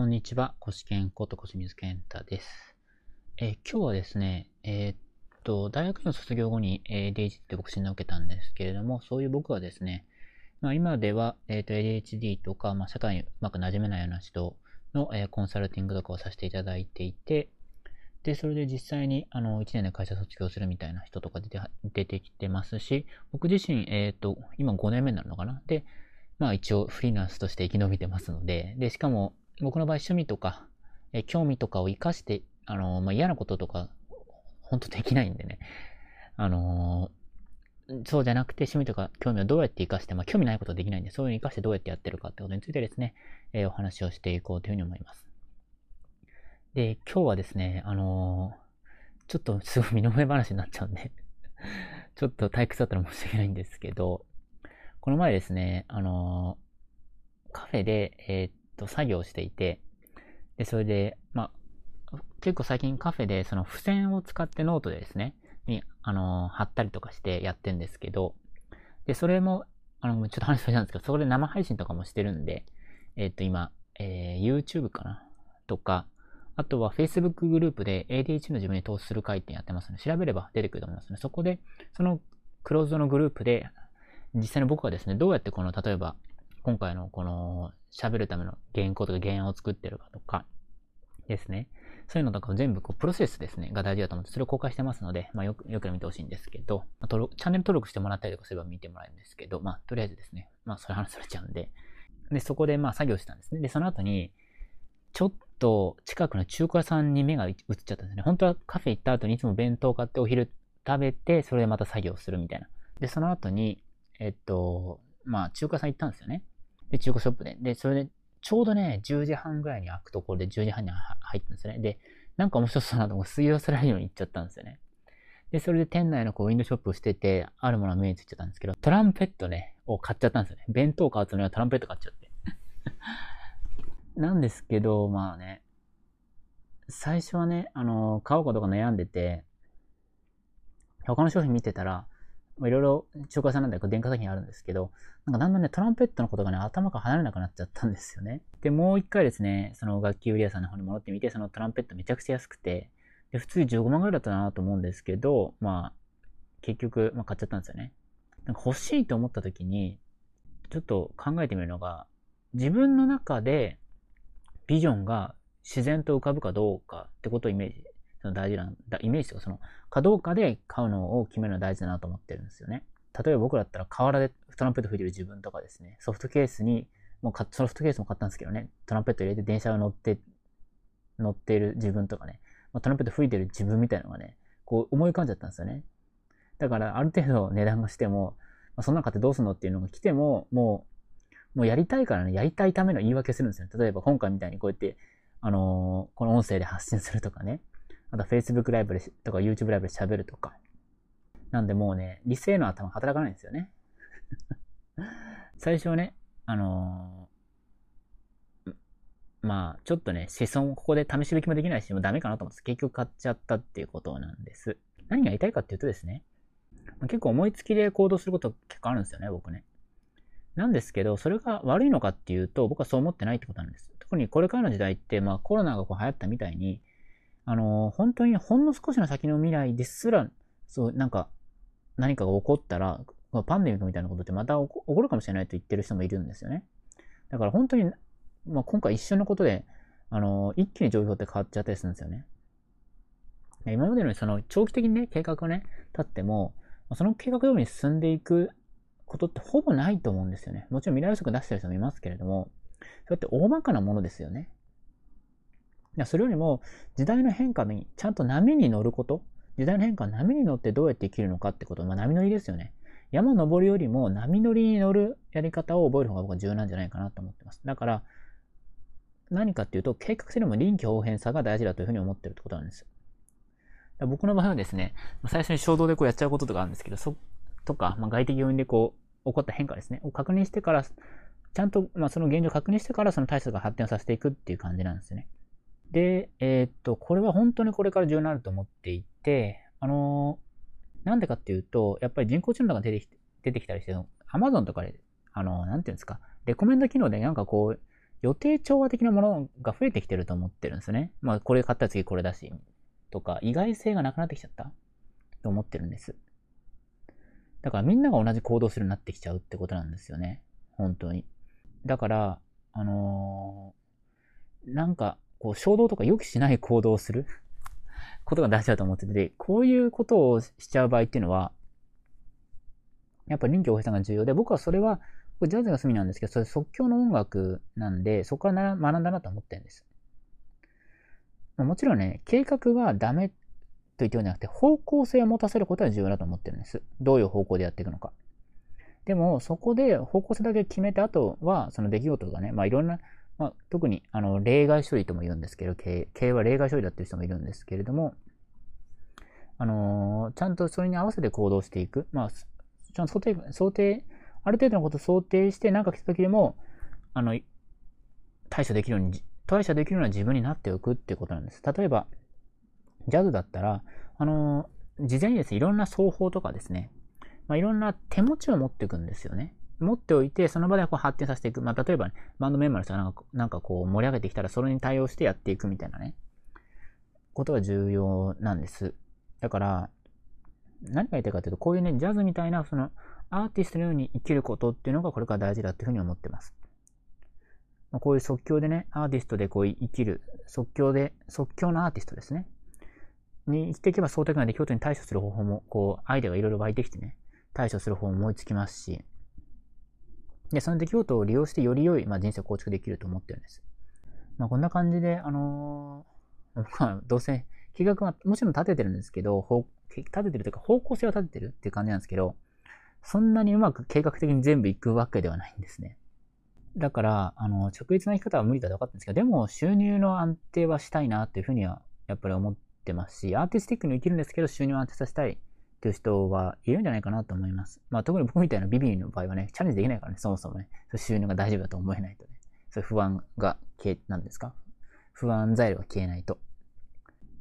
こんにちは。コシケンことコシミズケンタです。えー、今日はですね、えー、っと、大学の卒業後に ADHD って僕診断を受けたんですけれども、そういう僕はですね、まあ、今では、えー、っと ADHD とか、まあ、社会にうまく馴染めないような人の、えコンサルティングとかをさせていただいていて、で、それで実際に、あの、1年で会社卒業するみたいな人とか出て出てきてますし、僕自身、えっと、今5年目になるのかな？で、まあ一応フリーランスとして生き延びてますので、で、しかも僕の場合趣味とか、え興味とかを活かして、あのまあ、嫌なこととか、本当できないんでね。あのー、そうじゃなくて趣味とか興味をどうやって活かして、まあ、興味ないことできないんで、そういうの活かしてどうやってやってるかってことについてですね、えー、お話をしていこうというふうに思います。で、今日はですね、あのー、ちょっとすごい身の上話になっちゃうんで ちょっと退屈だったら申し訳ないんですけど、この前ですね、あのカフェで、えと、作業していて、で、それで、まあ、結構最近カフェでその付箋を使ってノートでですね、に、あの、貼ったりとかしてやってんですけど、で、それも、あの、ちょっと話しなんですけど、そこで生配信とかもしてるんで、えっ、と、今、えー、YouTube かな？とか、あとは Facebook グループで ADH の自分に投資する会ってやってますので、調べれば出てくると思いますのね。そこで、そのクローズドのグループで、実際に僕はですね、どうやってこの、例えば、今回のこの喋るための原稿とか原案を作ってるかとかですね。そういうのとかを全部こうプロセスですね、が大事だと思って、それを公開してますので、まあ、よく、よく見てほしいんですけど、まあ、チャンネル登録してもらったりとかすれば見てもらえるんですけど、まあ、とりあえずですね、まあ、それ話されちゃうんで、で、そこでまあ、作業したんですね。で、その後に、ちょっと近くの中華屋さんに目が移っちゃったんですね。本当はカフェ行った後にいつも弁当買ってお昼食べて、それでまた作業するみたいな。で、その後に、えっと、まあ、中華屋さん行ったんですよね。で、中古ショップで。で、それで、ちょうどね、10時半ぐらいに開くところで10時半に入ったんですよね。で、なんか面白そうなとこ吸い寄せられるように行っちゃったんですよね。で、それで店内のこうウィンドショップをしてて、あるものが目についちゃったんですけど、トランペットね、を買っちゃったんですよね。弁当買うつもりはトランペット買っちゃって。なんですけど、まあね、最初はね、あの、買おうかどうか悩んでて、他の商品見てたら、まいろいろ中華さんなんで電化製品あるんですけど、なんかだんだんね、トランペットのことがね、頭から離れなくなっちゃったんですよね。で、もう一回ですね、その楽器売り屋さんの方に戻ってみて、そのトランペットめちゃくちゃ安くて、で、普通に15万ぐらいだったなと思うんですけど、まあ、結局、まあ、買っちゃったんですよね。なんか欲しいと思った時に、ちょっと考えてみるのが、自分の中でビジョンが自然と浮かぶかどうかってことをイメージその大事な、イメージとかその、かどうかで買うのを決めるのは大事だなと思ってるんですよね。例えば僕だったら河原でトランペット吹いてる自分とかですね、ソフトケースに、もうかソフトケースも買ったんですけどね、トランペット入れて電車を乗って、乗っている自分とかね、まあ、トランペット吹いてる自分みたいなのがね、こう思い浮かんじゃったんですよね。だからある程度値段がしても、まあ、そんな買ってどうすんのっていうのが来ても、もう、もうやりたいからね、やりたいための言い訳するんですよ。例えば今回みたいにこうやって、あのー、この音声で発信するとかね、あと Facebook ライブでとか YouTube ライブで喋るとか。なんでもうね、理性の頭働かないんですよね。最初はね、あのー、まあ、ちょっとね、思想ここで試し引きもできないし、もうダメかなと思って、結局買っちゃったっていうことなんです。何が言いたいかっていうとですね、ま結構思いつきで行動すること結構あるんですよね、僕ね。なんですけど、それが悪いのかっていうと、僕はそう思ってないってことなんです。特にこれからの時代って、まあコロナがこう流行ったみたいに、あの、本当にほんの少しの先の未来ですら、そう、なんか、何かが起こったら、パンデミックみたいなことってまた起こるかもしれないと言ってる人もいるんですよね。だから本当に、まあ、今回一緒のことで、あの、一気に状況って変わっちゃったりするんですよね。今までのその長期的にね、計画をね、立っても、その計画通りに進んでいくことってほぼないと思うんですよね。もちろん未来予測出してる人もいますけれども、そうやって大まかなものですよね。それよりも時代の変化にちゃんと波に乗ること、時代の変化の波に乗ってどうやって生きるのかってこと、まあ、波乗りですよね。山登るよりも波乗りに乗るやり方を覚える方が僕は重要なんじゃないかなと思ってます。だから、何かっていうと、計画するよりも臨機応変さが大事だというふうに思ってるってことなんです。僕の場合はですね、最初に衝動でこうやっちゃうこととかあるんですけど、そ、とか、まあ、外的要因でこう、起こった変化ですね、を確認してから、ちゃんと、まあ、その現状を確認してから、その対策が発展させていくっていう感じなんですよね。で、えー、っと、これは本当にこれから重要になると思っていて、あのー、なんでかっていうと、やっぱり人工知能が出てきて出てきたりして、Amazon とかで、あのー、なんていうんですか、レコメンド機能でなんかこう、予定調和的なものが増えてきてると思ってるんですね。まあ、これ買ったら次これだし、とか、意外性がなくなってきちゃった？と思ってるんです。だからみんなが同じ行動するようになってきちゃうってことなんですよね。本当に。だから、あのー、なんか、こう、衝動とか予期しない行動をする ことが大事だと思ってて、こういうことをしちゃう場合っていうのは、やっぱ臨機応変さが重要で、僕はそれは、これジャズが趣味なんですけど、それ即興の音楽なんで、そこから学んだなと思ってるんです。もちろんね、計画がダメと言ってるんじゃなくて、方向性を持たせることは重要だと思ってるんです。どういう方向でやっていくのか。でも、そこで方向性だけ決めた後は、その出来事がね、まあいろんな、まあ、特にあの例外処理とも言うんですけど、経営は例外処理だっていう人もいるんですけれども、あのー、ちゃんとそれに合わせて行動していく。まあ、ちゃんと想定、想定、ある程度のことを想定して、何か来た時でも、あの、対処できるように、対処できるような自分になっておくっていうことなんです。例えば、ジャズだったら、あのー、事前にですね、いろんな奏法とかですね、まあ、いろんな手持ちを持っていくんですよね。持っておいて、その場でこう発展させていく。まあ、例えば、ね、バンドメンバーの人がなんかなんかこう盛り上げてきたら、それに対応してやっていくみたいなね、ことが重要なんです。だから、何が言いたいかというと、こういうね、ジャズみたいな、その、アーティストのように生きることっていうのがこれから大事だっていうふうに思ってます。まあ、こういう即興でね、アーティストでこう生きる、即興で、即興のアーティストですね。に生きていけば相対的な出来事に対処する方法も、こう、アイデアがいろいろ湧いてきてね、対処する方法も思いつきますし、で、その出来事を利用してより良い、まあ、人生を構築できると思ってるんです。まあ、こんな感じで、あのー、僕はどうせ計画はもちろん立ててるんですけど、立ててるというか方向性を立ててるっていう感じなんですけど、そんなにうまく計画的に全部いくわけではないんですね。だから、あの、直立な生き方は無理だと分かったんですけど、でも収入の安定はしたいなっていうふうにはやっぱり思ってますし、アーティスティックに生きるんですけど収入を安定させたいっていう人はいるんじゃないかなと思います。まあ特に僕みたいなビビリの場合はね、チャレンジできないからね、そもそもね、収入が大丈夫だと思えないとね、そういう不安が消え、なんですか？不安材料が消えないと。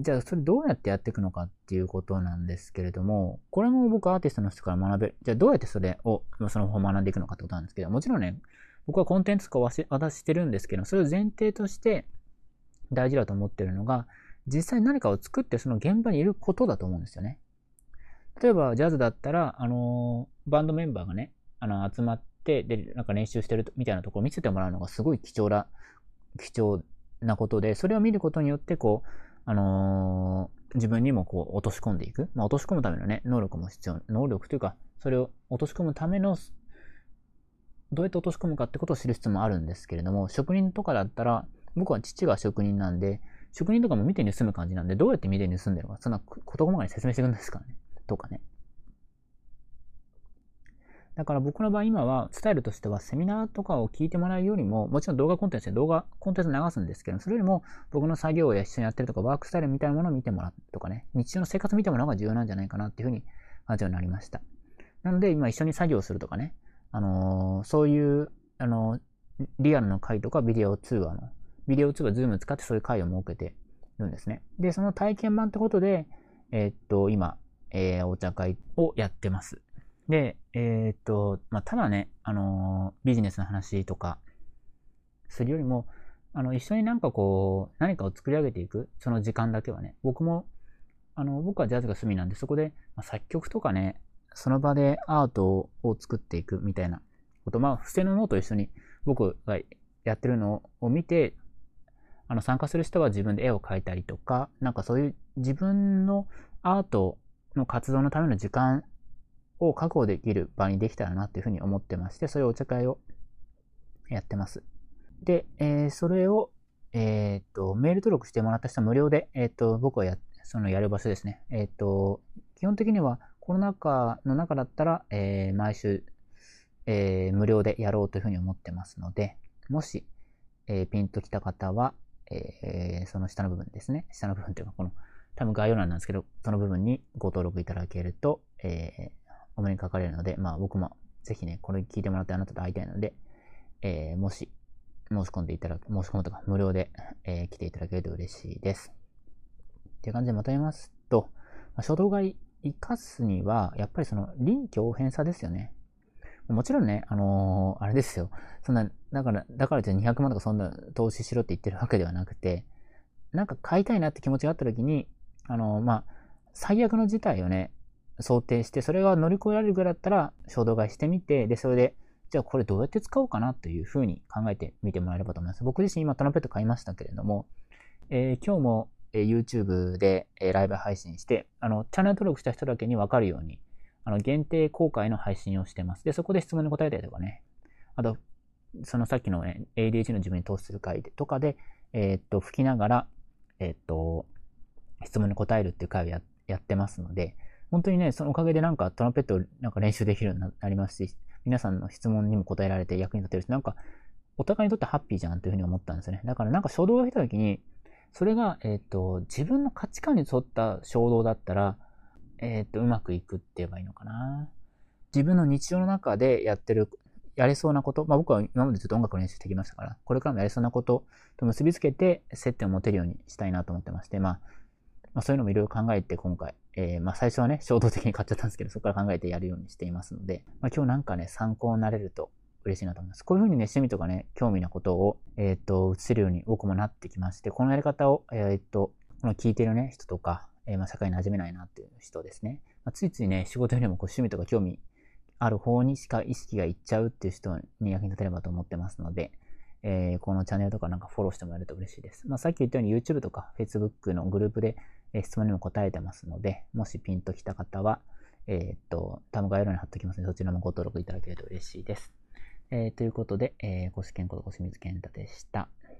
じゃあそれどうやってやっていくのかっていうことなんですけれども、これも僕アーティストの人から学べる。じゃあどうやってそれを、その方学んでいくのかってことなんですけど、もちろんね、僕はコンテンツとか渡してるんですけど、それを前提として大事だと思ってるのが、実際何かを作ってその現場にいることだと思うんですよね。例えば、ジャズだったら、あのー、バンドメンバーがね、あの、集まって、で、なんか練習してるみたいなところを見せてもらうのがすごい貴重な、貴重なことで、それを見ることによって、こう、あのー、自分にもこう、落とし込んでいく。まあ、落とし込むためのね、能力も必要。能力というか、それを落とし込むための、どうやって落とし込むかってことを知る必要もあるんですけれども、職人とかだったら、僕は父が職人なんで、職人とかも見て盗む感じなんで、どうやって見て盗んでるのか、そんな事細かに説明してくるんですからね。とかね。だから僕の場合今はスタイルとしてはセミナーとかを聞いてもらうよりも、もちろん動画コンテンツで動画コンテンツ流すんですけど、それよりも僕の作業を一緒にやってるとかワークスタイルみたいなものを見てもらうとかね、日常の生活を見てもらうのが重要なんじゃないかなっていうふうに感じになりました。なので今一緒に作業するとかね、あのー、そういう、あのー、リアルの会とかビデオ通話の、ビデオ通話、 Zoom 使ってそういう会を設けてるんですね。で、その体験版ってことで、えー、っと、今、えー、お茶会をやってます。で、えー、っと、まあ、ただね、あのビジネスの話とかするよりも、あの、一緒になんかこう、何かを作り上げていく、その時間だけはね、僕も、あの、僕はジャズが趣味なんで、そこで、まあ、作曲とかね、その場でアートを作っていくみたいなこと、まあ、付箋のノート一緒に僕がやってるのを見て、あの、参加する人は自分で絵を描いたりとか、なんかそういう自分のアートの活動のための時間を確保できる場にできたらなっていうふうに思ってまして、そういうお茶会をやってます。で、えー、それを、えっ、と、メール登録してもらった人は無料で、えっ、と、僕はや、そのやる場所ですね。えっ、と、基本的にはコロナ禍の中だったら、えー、毎週、えー、無料でやろうというふうに思ってますので、もし、えー、ピンときた方は、えー、その下の部分ですね。下の部分というか、この多分概要欄なんですけど、その部分にご登録いただけると、えー、お目にかかれるので、まあ僕もぜひね、これ聞いてもらってあなたと会いたいので、えー、もし申し込んでいただく、申し込むとか無料で、えー、来ていただけると嬉しいです。っていう感じでまとめますと、まあ、衝動買い生かすには、やっぱりその臨機応変さですよね。もちろんね、あのーあれですよ。そんな、だから、だからじゃ200万とかそんな投資しろって言ってるわけではなくて、なんか買いたいなって気持ちがあった時に、あのまあ、最悪の事態をね、想定して、それが乗り越えられるぐらいだったら、衝動買いしてみて、で、それで、じゃあこれどうやって使おうかなというふうに考えてみてもらえればと思います。僕自身今トランペット買いましたけれども、えー今日も、えー YouTube で、えーライブ配信して、あの、チャンネル登録した人だけにわかるように、あの、限定公開の配信をしてます。で、そこで質問に答えたりとかね、あと、そのさっきのね、ADHD の自分に投資する回とかで、えーっと、吹きながら、えーっと、質問に答えるっていう回をやってますので、本当にね、そのおかげでなんかトランペットをなんか練習できるようになりますし、皆さんの質問にも答えられて役に立てるし、なんか、お互いにとってハッピーじゃんというふうに思ったんですよね。だからなんか衝動が来た時に、それが、えっ、と、自分の価値観に沿った衝動だったら、えっ、と、うまくいくって言えばいいのかな。自分の日常の中でやってる、やれそうなこと、まあ僕は今までずっと音楽を練習してきましたから、これからもやれそうなことと結びつけて接点を持てるようにしたいなと思ってまして、まあ、まあそういうのもいろいろ考えて今回、えーまあ最初はね、衝動的に買っちゃったんですけど、そこから考えてやるようにしていますので、まあ今日なんかね、参考になれると嬉しいなと思います。こういうふうにね、趣味とかね、興味なことを、えっ、と、移せるように僕もなってきまして、このやり方を、えっ、と、この聞いてるね、人とか、えまあ社会に馴染めないなっていう人ですね。まあ、ついついね、仕事よりもこう趣味とか興味ある方にしか意識がいっちゃうっていう人に役に立てればと思ってますので、えーこのチャンネルとかなんかフォローしてもらえると嬉しいです。まあ、さっき言ったように YouTube とか Facebook のグループで、え質問にも答えてますので、もしピンときた方は、えーっと、タム概要欄に貼っておきますので、そちらもご登録いただけると嬉しいです。えーということで、えー、ご試験ことご清水健太でした。